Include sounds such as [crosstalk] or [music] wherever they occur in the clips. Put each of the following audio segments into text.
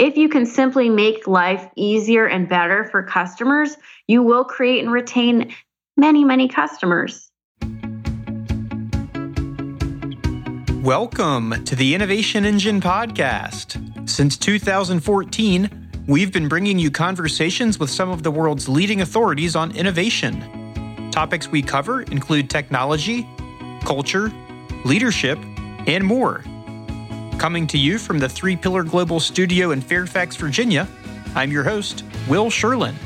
If you can simply make life easier and better for customers, you will create and retain many, many customers. Welcome to the Innovation Engine podcast. Since 2014, we've been bringing you conversations with some of the world's leading authorities on innovation. Topics we cover include technology, culture, leadership, and more. Coming to you from the Three Pillar Global Studio in Fairfax, Virginia, I'm your host, Will Sherlin.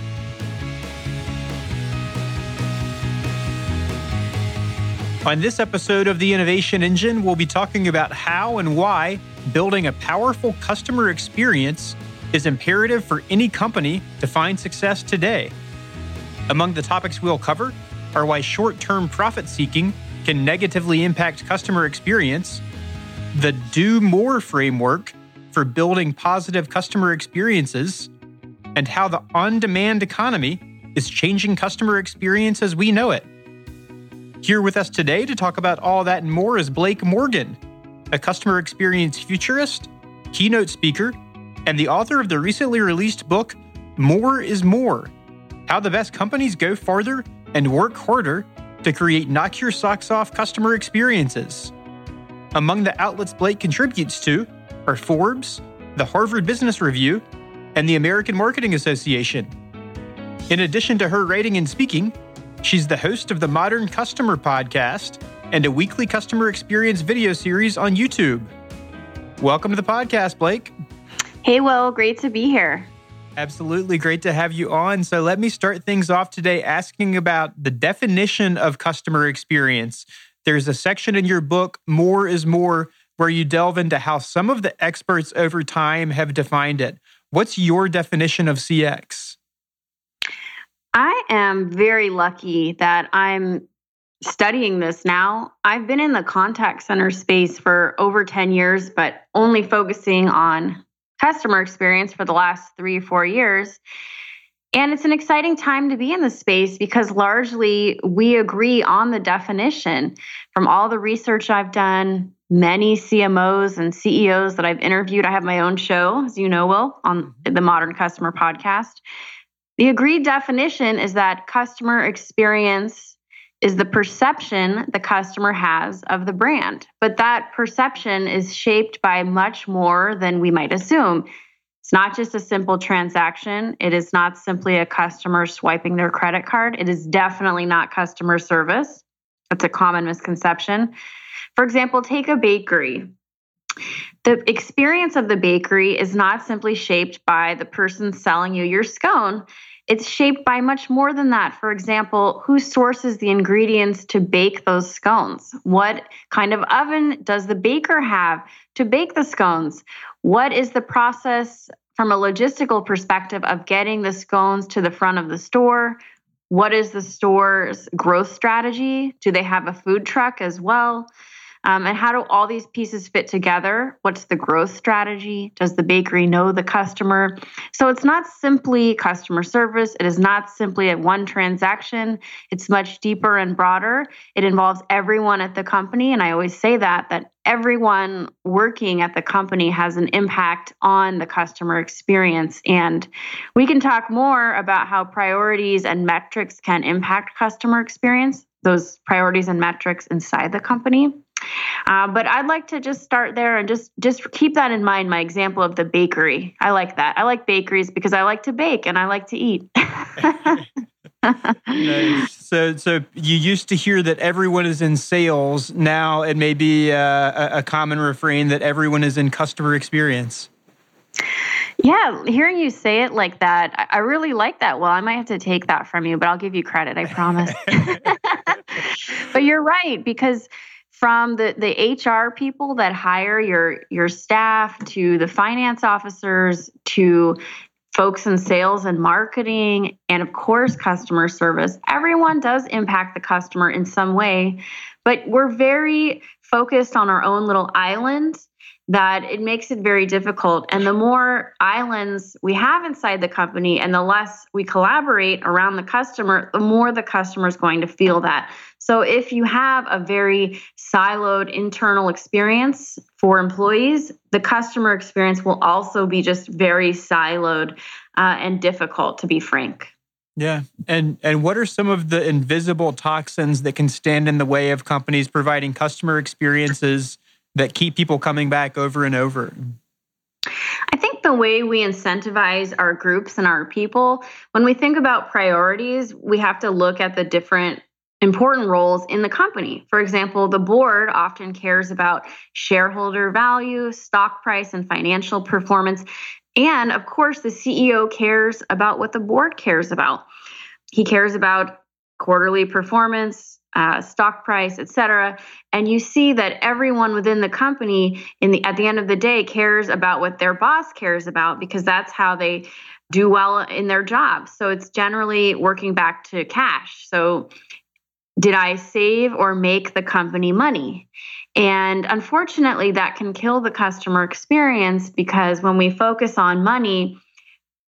On this episode of the Innovation Engine, we'll be talking about how and why building a powerful customer experience is imperative for any company to find success today. Among the topics we'll cover are why short term profit seeking can negatively impact customer experience the Do More framework for building positive customer experiences, and how the on demand economy is changing customer experience as we know it. Here with us today to talk about all that and more is Blake Morgan, a customer experience futurist, keynote speaker, and the author of the recently released book, More is More How the Best Companies Go Farther and Work Harder to Create Knock Your Socks Off Customer Experiences. Among the outlets Blake contributes to are Forbes, the Harvard Business Review, and the American Marketing Association. In addition to her writing and speaking, she's the host of the Modern Customer podcast and a weekly customer experience video series on YouTube. Welcome to the podcast, Blake. Hey, Will, great to be here. Absolutely great to have you on. So, let me start things off today asking about the definition of customer experience. There's a section in your book, More is More, where you delve into how some of the experts over time have defined it. What's your definition of CX? I am very lucky that I'm studying this now. I've been in the contact center space for over 10 years, but only focusing on customer experience for the last three or four years. And it's an exciting time to be in the space because largely we agree on the definition. From all the research I've done, many CMOs and CEOs that I've interviewed, I have my own show, as you know, Will, on mm-hmm. the Modern Customer podcast. The agreed definition is that customer experience is the perception the customer has of the brand. But that perception is shaped by much more than we might assume. Not just a simple transaction. It is not simply a customer swiping their credit card. It is definitely not customer service. That's a common misconception. For example, take a bakery. The experience of the bakery is not simply shaped by the person selling you your scone. It's shaped by much more than that. For example, who sources the ingredients to bake those scones? What kind of oven does the baker have to bake the scones? What is the process from a logistical perspective of getting the scones to the front of the store? What is the store's growth strategy? Do they have a food truck as well? Um, and how do all these pieces fit together? What's the growth strategy? Does the bakery know the customer? So it's not simply customer service. It is not simply a one transaction. It's much deeper and broader. It involves everyone at the company. And I always say that, that everyone working at the company has an impact on the customer experience. And we can talk more about how priorities and metrics can impact customer experience, those priorities and metrics inside the company. Uh, but I'd like to just start there and just just keep that in mind. My example of the bakery, I like that. I like bakeries because I like to bake and I like to eat. [laughs] nice. So, so you used to hear that everyone is in sales. Now it may be uh, a, a common refrain that everyone is in customer experience. Yeah, hearing you say it like that, I really like that. Well, I might have to take that from you, but I'll give you credit, I promise. [laughs] [laughs] but you're right because from the, the HR people that hire your your staff to the finance officers to folks in sales and marketing and of course customer service. Everyone does impact the customer in some way but we're very focused on our own little island that it makes it very difficult. And the more islands we have inside the company and the less we collaborate around the customer, the more the customer is going to feel that. So if you have a very siloed internal experience for employees, the customer experience will also be just very siloed uh, and difficult, to be frank. Yeah. And and what are some of the invisible toxins that can stand in the way of companies providing customer experiences that keep people coming back over and over? I think the way we incentivize our groups and our people, when we think about priorities, we have to look at the different important roles in the company. For example, the board often cares about shareholder value, stock price, and financial performance. And of course, the CEO cares about what the board cares about. He cares about quarterly performance, uh, stock price, et cetera. And you see that everyone within the company, in the at the end of the day, cares about what their boss cares about because that's how they do well in their job. So it's generally working back to cash. So did I save or make the company money? And unfortunately, that can kill the customer experience because when we focus on money,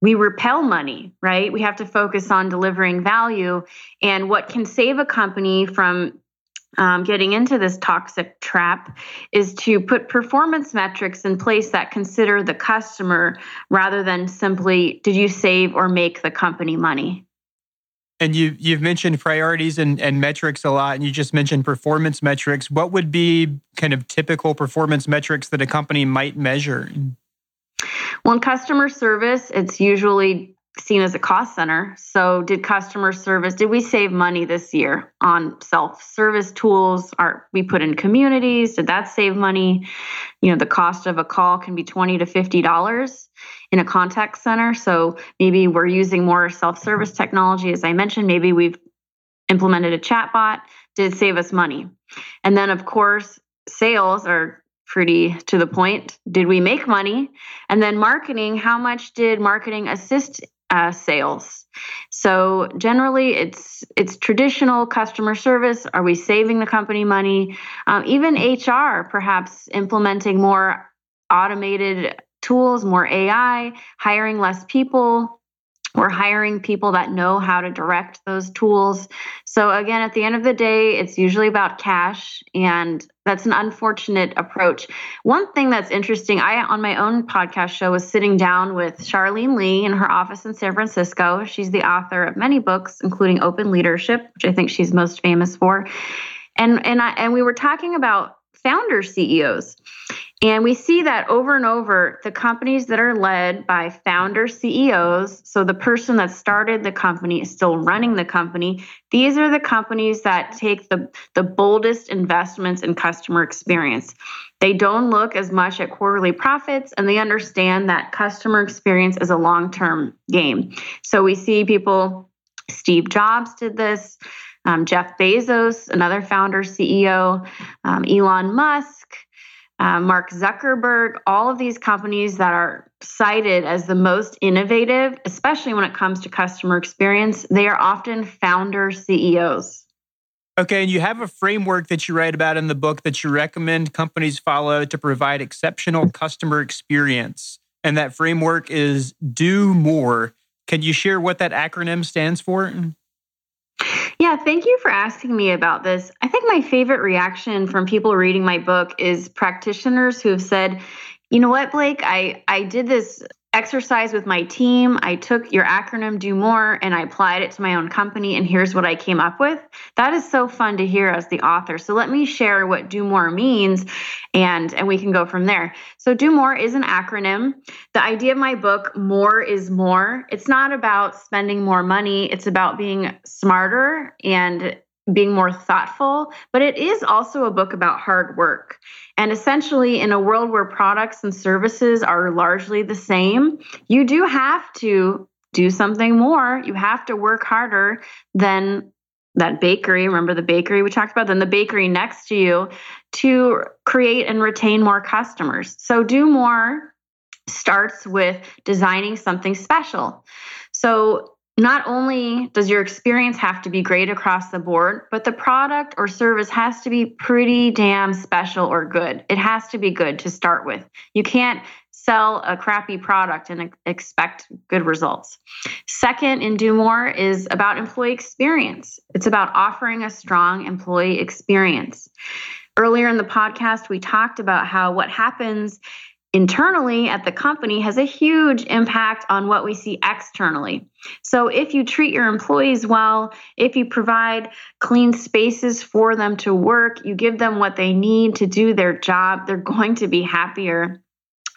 we repel money, right? We have to focus on delivering value. And what can save a company from um, getting into this toxic trap is to put performance metrics in place that consider the customer rather than simply did you save or make the company money. And you you've mentioned priorities and, and metrics a lot, and you just mentioned performance metrics. What would be kind of typical performance metrics that a company might measure? Well, in customer service, it's usually seen as a cost center. So, did customer service, did we save money this year on self service tools? Are we put in communities? Did that save money? You know, the cost of a call can be 20 to $50 in a contact center. So, maybe we're using more self service technology. As I mentioned, maybe we've implemented a chatbot. Did it save us money? And then, of course, sales are pretty to the point. Did we make money? And then marketing, how much did marketing assist uh, sales. So generally, it's it's traditional customer service. Are we saving the company money? Um, even HR, perhaps implementing more automated tools, more AI, hiring less people, we're hiring people that know how to direct those tools. So, again, at the end of the day, it's usually about cash, and that's an unfortunate approach. One thing that's interesting, I, on my own podcast show, was sitting down with Charlene Li in her office in San Francisco. She's the author of many books, including Open Leadership, which I think she's most famous for. And, and, I, and we were talking about founder CEOs. And we see that over and over the companies that are led by founder CEOs, so the person that started the company is still running the company, these are the companies that take the, the boldest investments in customer experience. They don't look as much at quarterly profits and they understand that customer experience is a long term game. So we see people, Steve Jobs did this. Um, Jeff Bezos, another founder CEO, um, Elon Musk, uh, Mark Zuckerberg, all of these companies that are cited as the most innovative, especially when it comes to customer experience, they are often founder CEOs. Okay, and you have a framework that you write about in the book that you recommend companies follow to provide exceptional customer experience. And that framework is do more. Can you share what that acronym stands for? Yeah, thank you for asking me about this. I think my favorite reaction from people reading my book is practitioners who have said, you know what, Blake, I, I did this exercise with my team. I took your acronym Do More and I applied it to my own company, and here's what I came up with. That is so fun to hear as the author. So let me share what Do More means, and and we can go from there. So Do More is an acronym. The idea of my book, More is More. It's not about spending more money. It's about being smarter and being more thoughtful, but it is also a book about hard work. And essentially, in a world where products and services are largely the same, you do have to do something more. You have to work harder than that bakery. Remember the bakery we talked about? Then the bakery next to you to create and retain more customers. So, do more starts with designing something special. So, not only does your experience have to be great across the board, but the product or service has to be pretty damn special or good. It has to be good to start with. You can't sell a crappy product and expect good results. Second, in Do More is about employee experience. It's about offering a strong employee experience. Earlier in the podcast, we talked about how what happens internally at the company has a huge impact on what we see externally. So, if you treat your employees well, if you provide clean spaces for them to work, you give them what they need to do their job, they're [laughs] going to be happier.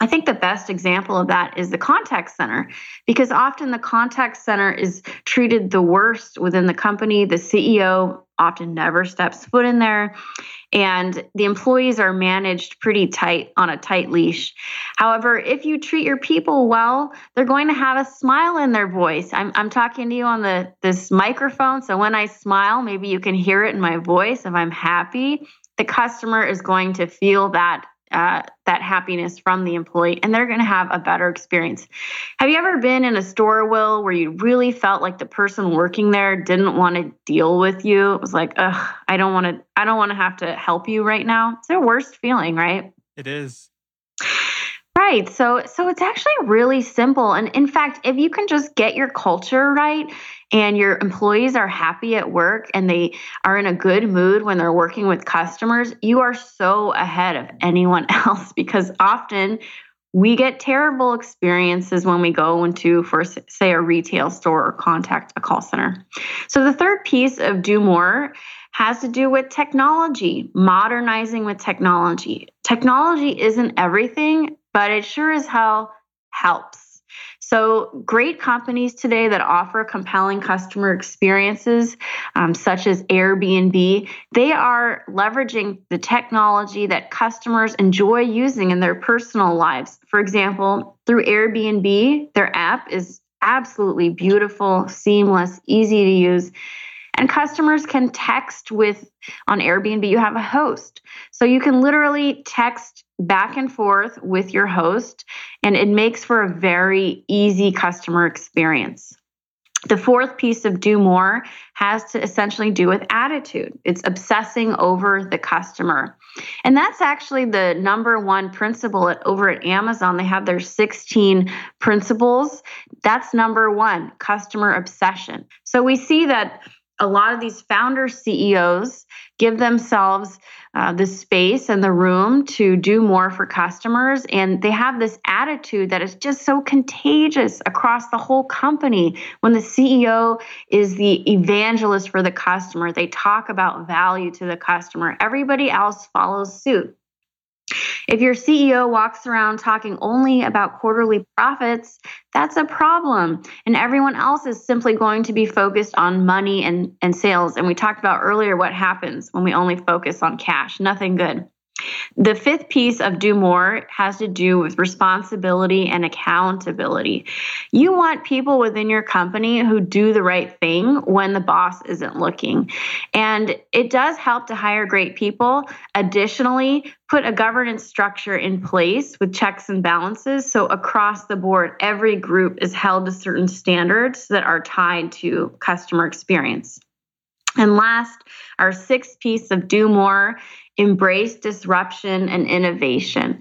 I think the best example of that is the contact center because often the contact center is treated the worst within the company. The CEO often never steps foot in there and the employees are managed pretty tight on a tight leash. However, if you treat your people well, they're going to have a smile in their voice. I'm, I'm talking to you on the this microphone, so when I smile, maybe you can hear it in my voice. If I'm happy, the customer is going to feel that uh, that happiness from the employee and they're going to have a better experience. Have you ever been in a store, Will, where you really felt like the person working there didn't want to deal with you? It was like, ugh, I don't want to, I don't want to have to help you right now. It's the worst feeling, right? It is. Right. So so it's actually really simple. And in fact, if you can just get your culture right and your employees are happy at work and they are in a good mood when they're working with customers, you are so ahead of anyone [laughs] else because often we get terrible experiences when we go into for say a retail store or contact a call center. So the third piece of do more has to do with technology, modernizing with technology. Technology isn't everything, but it sure as hell helps. So, great companies today that offer compelling customer experiences, um, such as Airbnb, they are leveraging the technology that customers enjoy using in their personal lives. For example, through Airbnb, their app is absolutely beautiful, seamless, easy to use. And customers can text with on Airbnb, you have a host. So you can literally text back and forth with your host, and it makes for a very easy customer experience. The fourth piece of do more has to essentially do with attitude. It's obsessing over the customer. And that's actually the number one principle at, over at Amazon. They have their 16 principles. That's number one customer obsession. So we see that a lot of these founder CEOs give themselves uh, the space and the room to do more for customers. And they have this attitude that is just so contagious across the whole company. When the CEO is the evangelist for the customer, they talk about value to the customer, everybody else follows suit. If your CEO walks around talking only about quarterly profits, that's a problem. And everyone else is simply going to be focused on money and, and sales. And we talked about earlier what happens when we only focus on cash. Nothing good. The fifth piece of do more has to do with responsibility and accountability. You want people within your company who do the right thing when the boss isn't looking. And it does help to hire great people. Additionally, put a governance structure in place with checks and balances. So across the board, every group is held to certain standards that are tied to customer experience. And last, our sixth piece of do more embrace disruption and innovation.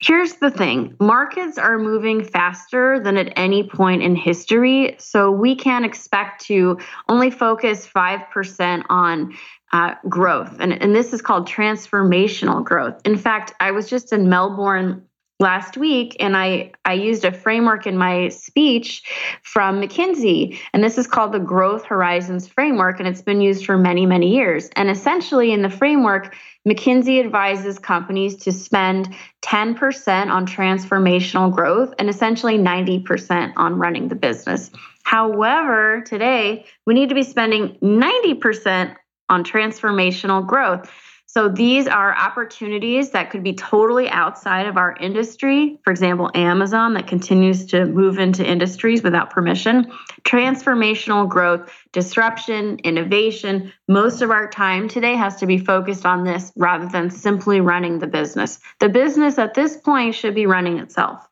Here's the thing markets are moving faster than at any point in history. So we can't expect to only focus 5% on uh, growth. And, and this is called transformational growth. In fact, I was just in Melbourne last week and I, I used a framework in my speech from McKinsey. And this is called the Growth Horizons Framework. And it's been used for many, many years. And essentially, in the framework, McKinsey advises companies to spend 10% on transformational growth and essentially 90% on running the business. However, today we need to be spending 90% on transformational growth. So these are opportunities that could be totally outside of our industry. For example, Amazon that continues to move into industries without permission. Transformational growth, disruption, innovation. Most of our time today has to be focused on this rather than simply running the business. The business at this point should be running itself.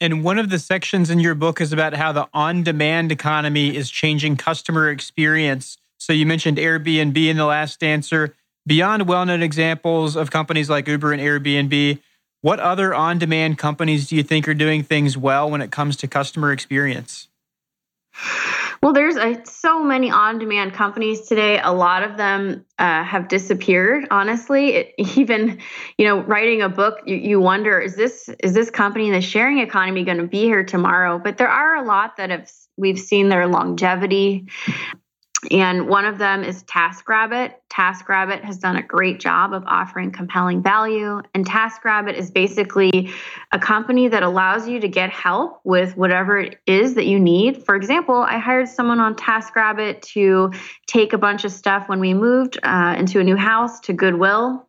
And one of the sections in your book is about how the on demand economy is changing customer experience. So you mentioned Airbnb in the last answer. Beyond well known examples of companies like Uber and Airbnb, what other on demand companies do you think are doing things well when it comes to customer experience? Well, there's a, so many on-demand companies today. A lot of them uh, have disappeared. Honestly, it, even you know, writing a book, you, you wonder is this is this company in the sharing economy going to be here tomorrow? But there are a lot that have we've seen their longevity and one of them is TaskRabbit. TaskRabbit has done a great job of offering compelling value. And TaskRabbit is basically a company that allows you to get help with whatever it is that you need. For example, I hired someone on TaskRabbit to take a bunch of stuff when we moved uh, into a new house to Goodwill.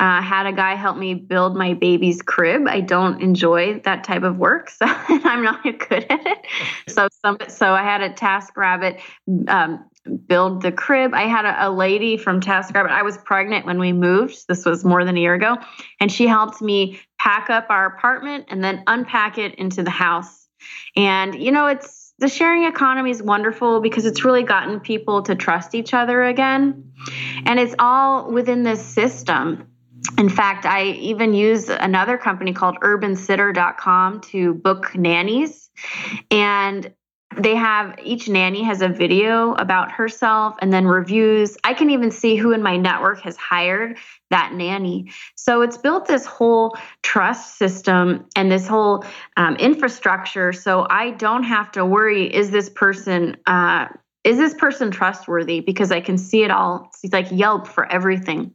Uh, had a guy help me build my baby's crib. I don't enjoy that type of work, [laughs] so I'm not [laughs] good at it. So, some, so I had a TaskRabbit um, build the crib. I had a, a lady from TaskRabbit. I was pregnant when we moved. This was more than a year ago, and she helped me pack up our apartment and then unpack it into the house. And you know, it's the sharing economy is wonderful because it's really gotten people to trust each other again. And it's all within this system. In fact, I even use another company called urbansitter.com to book nannies. And they have each nanny has a video about herself and then reviews. I can even see who in my network has hired that nanny. So it's built this whole trust system and this whole um, infrastructure. So I don't have to worry is this person. Uh, is this person trustworthy? Because I can see it all. It's like Yelp for everything.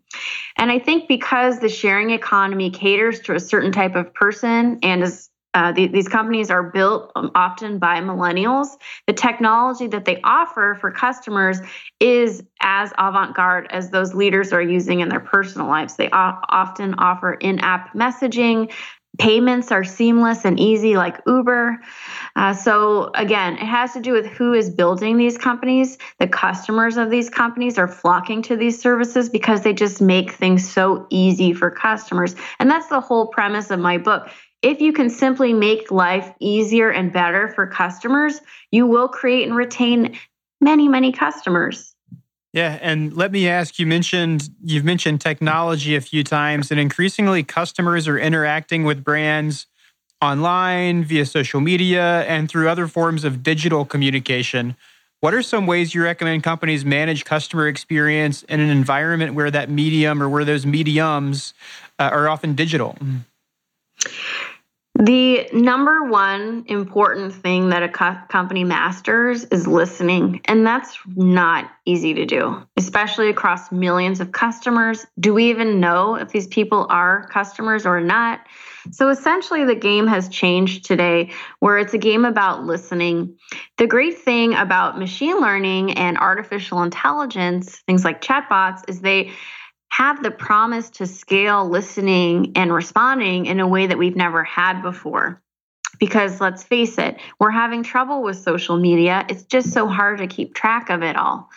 And I think because the sharing economy caters to a certain type of person and is uh, the, these companies are built um, often by millennials. The technology that they offer for customers is as avant garde as those leaders are using in their personal lives. They o- often offer in app messaging. Payments are seamless and easy, like Uber. Uh, so, again, it has to do with who is building these companies. The customers of these companies are flocking to these services because they just make things so easy for customers. And that's the whole premise of my book if you can simply make life easier and better for customers, you will create and retain many, many customers. Yeah, and let me ask you mentioned you've mentioned technology a few times and increasingly customers are interacting with brands online, via social media, and through other forms of digital communication. What are some ways you recommend companies manage customer experience in an environment where that medium or where those mediums uh, are often digital? The number one important thing that a co- company masters is listening. And that's not easy to do, especially across millions of customers. Do we even know if these people are customers or not? So essentially, the game has changed today where it's a game about listening. The great thing about machine learning and artificial intelligence, things like chatbots, is they have the promise to scale listening and responding in a way that we've never had before. Because let's face it, we're having trouble with social media. It's just so hard to keep track of it all.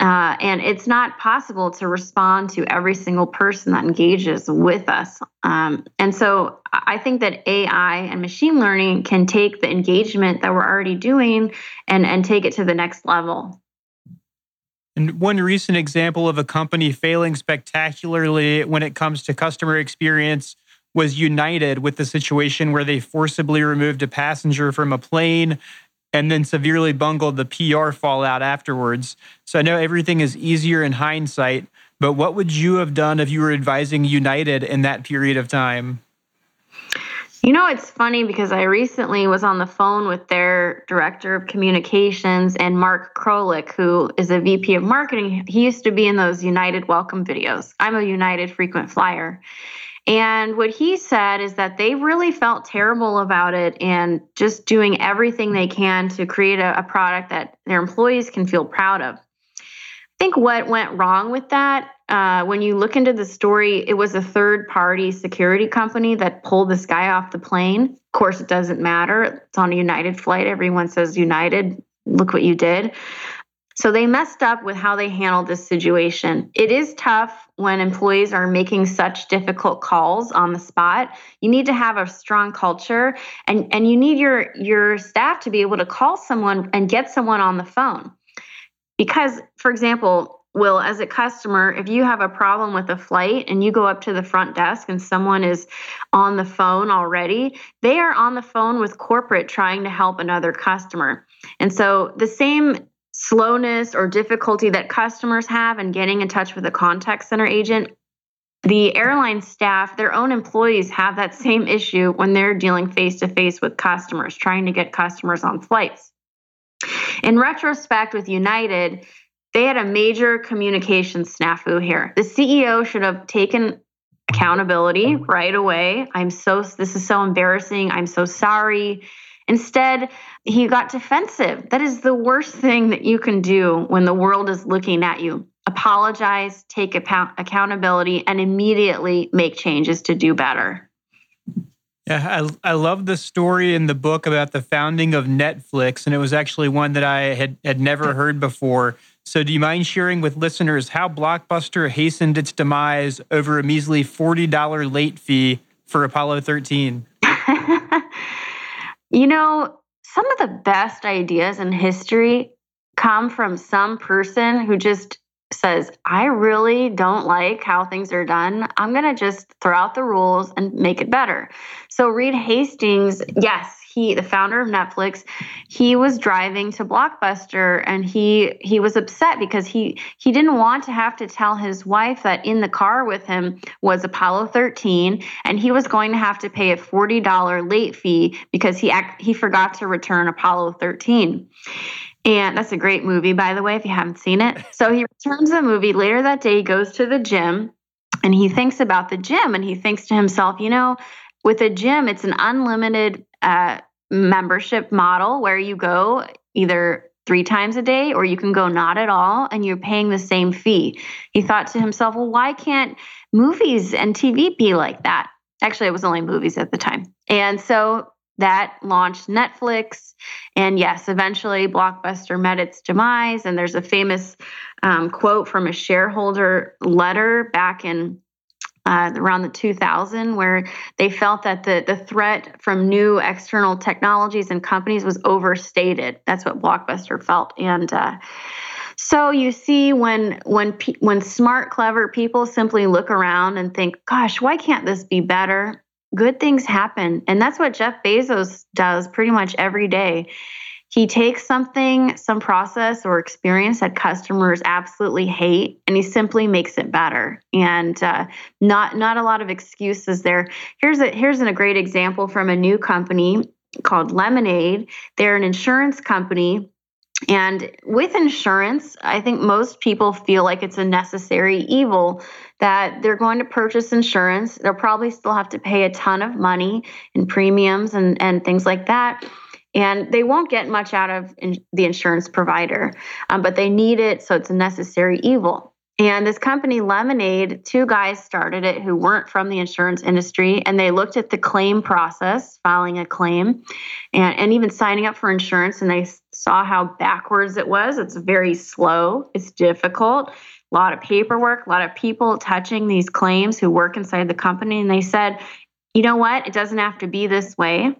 Uh, and it's not possible to respond to every single person that engages with us. Um, and so I think that AI and machine learning can take the engagement that we're already doing and, and take it to the next level. And one recent example of a company failing spectacularly when it comes to customer experience was United with the situation where they forcibly removed a passenger from a plane and then severely bungled the PR fallout afterwards. So I know everything is easier in hindsight, but what would you have done if you were advising United in that period of time? You know, it's funny because I recently was on the phone with their director of communications and Mark Krolick, who is a VP of marketing. He used to be in those United welcome videos. I'm a United frequent flyer. And what he said is that they really felt terrible about it and just doing everything they can to create a, a product that their employees can feel proud of. Think what went wrong with that uh, when you look into the story, it was a third party security company that pulled this guy off the plane. Of course, it doesn't matter. It's on a United flight. Everyone says United. Look what you did. So they messed up with how they handled this situation. It is tough when employees are making such difficult calls on the spot. You need to have a strong culture and, and you need your, your staff to be able to call someone and get someone on the phone. Because, for example, Will, as a customer, if you have a problem with a flight and you go up to the front desk and someone is on the phone already, they are on the phone with corporate trying to help another customer. And so the same slowness or difficulty that customers have in getting in touch with a contact center agent, the airline staff, their own employees have that same issue when they're dealing face to face with customers, trying to get customers on flights. In retrospect, with United, they had a major communication snafu here. The CEO should have taken accountability right away. I'm so, this is so embarrassing. I'm so sorry. Instead, he got defensive. That is the worst thing that you can do when the world is looking at you. Apologize, take accountability, and immediately make changes to do better. Yeah, I, I love the story in the book about the founding of Netflix, and it was actually one that I had, had never heard before. So, do you mind sharing with listeners how Blockbuster hastened its demise over a measly $40 late fee for Apollo 13? [laughs] You know, some of the best ideas in history come from some person who just says, I really don't like how things are done. I'm going to just throw out the rules and make it better. So, Reed Hastings, yes, he the founder of Netflix, he was driving to Blockbuster and he he was upset because he he didn't want to have to tell his wife that in the car with him was Apollo 13 and he was going to have to pay a $40 late fee because he he forgot to return Apollo 13. And that's a great movie, by the way, if you haven't seen it. So he returns the movie. Later that day, he goes to the gym and he thinks about the gym and he thinks to himself, you know, with a gym, it's an unlimited uh, membership model where you go either three times a day or you can go not at all and you're paying the same fee. He thought to himself, well, why can't movies and TV be like that? Actually, it was only movies at the time. And so that launched Netflix. And yes, eventually Blockbuster met its demise. And there's a famous um, quote from a shareholder letter back in uh, around the 2000 where they felt that the, the threat from new external technologies and companies was overstated. That's what blockbuster felt. And uh, so you see when when when smart clever people simply look around and think gosh why can't this be better good things happen and that's what jeff bezos does pretty much every day he takes something, some process or experience that customers absolutely hate, and he simply makes it better. And uh, not not a lot of excuses there. Here's a here's a great example from a new company called Lemonade. They're an insurance company. And with insurance, I think most people feel like it's a necessary evil that they're going to purchase insurance. They'll probably still have to pay a ton of money in premiums and, and things like that and they won't get much out of in, the insurance provider, um, but they need it, so it's a necessary evil. And this company, Lemonade, two guys started it who weren't from the insurance industry, and they looked at the claim process, filing a claim, and, and even signing up for insurance, and they saw how backwards it was. It's very slow, it's difficult, a lot of paperwork, a lot of people touching these claims who work inside the company, and they said, you know what? It doesn't have to be this way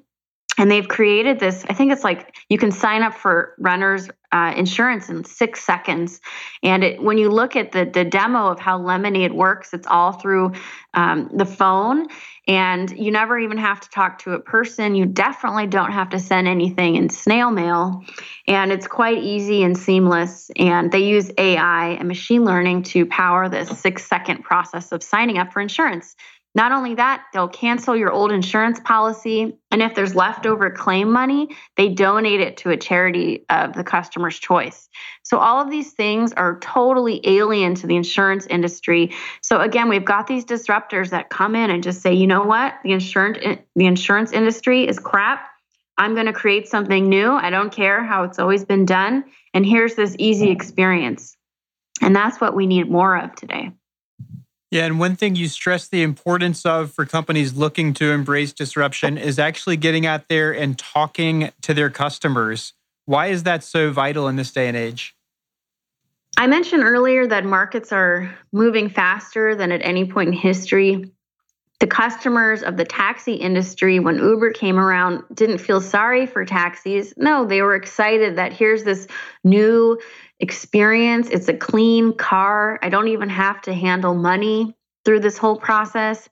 and they've created this i think it's like you can sign up for renter's uh, insurance in six seconds. And it, when you look at the, the demo of how lemonade works it's all through um, the phone. And you never even have to talk to a person. You definitely don't have to send anything in snail mail. And it's quite easy and seamless. And they use ai and machine learning to power this six second process of signing up for insurance not only that, they'll cancel your old insurance policy. And if there's leftover claim money, they donate it to a charity of the customer's choice. So, all of these things are totally alien to the insurance industry. So, again, we've got these disruptors that come in and just say, you know what? The insurance, the insurance industry is crap. I'm going to create something new. I don't care how it's always been done. And here's this easy experience. And that's what we need more of today. Yeah, and one thing you stress the importance of for companies looking to embrace disruption is actually getting out there and talking to their customers. Why is that so vital in this day and age? I mentioned earlier that markets are moving faster than at any point in history. The customers of the taxi industry, when Uber came around, didn't feel sorry for taxis. No, they were excited that here's this new experience. It's a clean car. I don't even have to handle money through this whole process.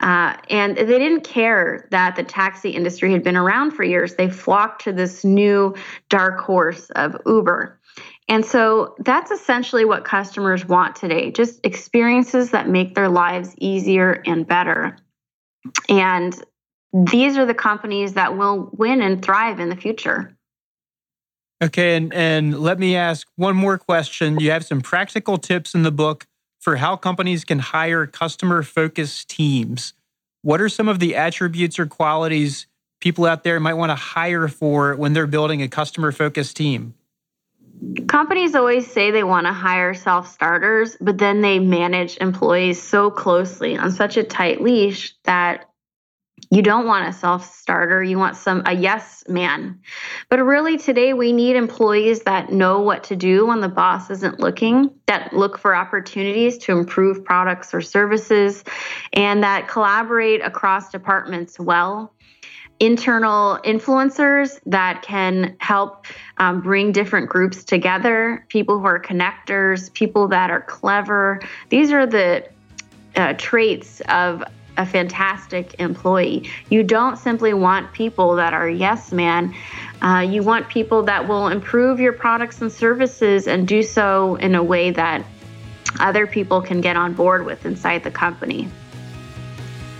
Uh, and they didn't care that the taxi industry had been around for years. They flocked to this new dark horse of Uber. And so that's essentially what customers want today just experiences that make their lives easier and better. And these are the companies that will win and thrive in the future. Okay, and, and let me ask one more question. You have some practical tips in the book for how companies can hire customer focused teams. What are some of the attributes or qualities people out there might want to hire for when they're building a customer focused team? Companies always say they want to hire self starters, but then they manage employees so closely on such a tight leash that you don't want a self-starter. You want some a yes man. But really today we need employees that know what to do when the boss isn't looking that look for opportunities to improve products or services and that collaborate across departments well. Internal influencers that can help um, bring different groups together people who are connectors people that are clever. These are the uh, traits of a fantastic employee. You don't simply want people that are yes man. Uh, you want people that will improve your products and services and do so in a way that other people can get on board with inside the company.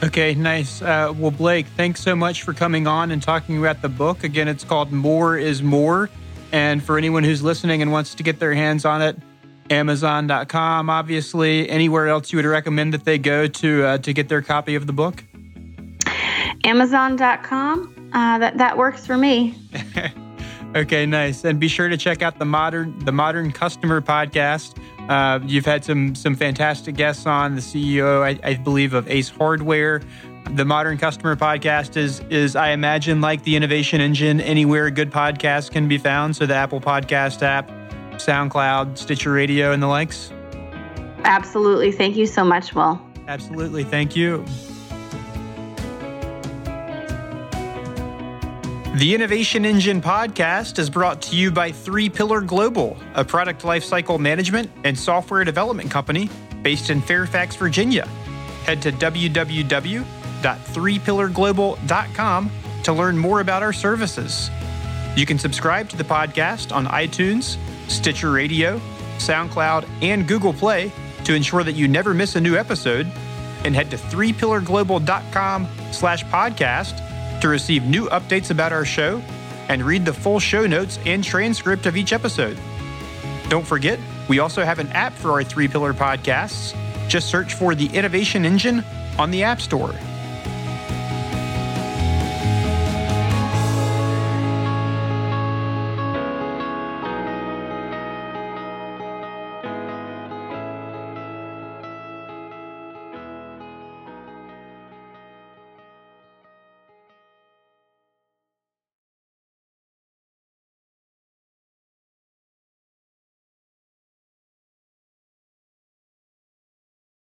Okay, nice. Uh, well, Blake, thanks so much for coming on and talking about the book. Again, it's called More is More. And for anyone who's listening and wants to get their hands on it, Amazon.com, obviously. Anywhere else you would recommend that they go to uh, to get their copy of the book? Amazon.com. Uh, that that works for me. [laughs] okay, nice. And be sure to check out the modern the Modern Customer podcast. Uh, you've had some some fantastic guests on. The CEO, I, I believe, of Ace Hardware. The Modern Customer podcast is is I imagine like the innovation engine anywhere a good podcasts can be found. So the Apple Podcast app SoundCloud, Stitcher Radio, and the likes? Absolutely. Thank you so much, Will. Absolutely. Thank you. The Innovation Engine podcast is brought to you by Three Pillar Global, a product lifecycle management and software development company based in Fairfax, Virginia. Head to www.threepillarglobal.com to learn more about our services. You can subscribe to the podcast on iTunes, Stitcher Radio, SoundCloud, and Google Play to ensure that you never miss a new episode. And head to threepillarglobal.com slash podcast to receive new updates about our show and read the full show notes and transcript of each episode. Don't forget, we also have an app for our three pillar podcasts. Just search for the Innovation Engine on the App Store.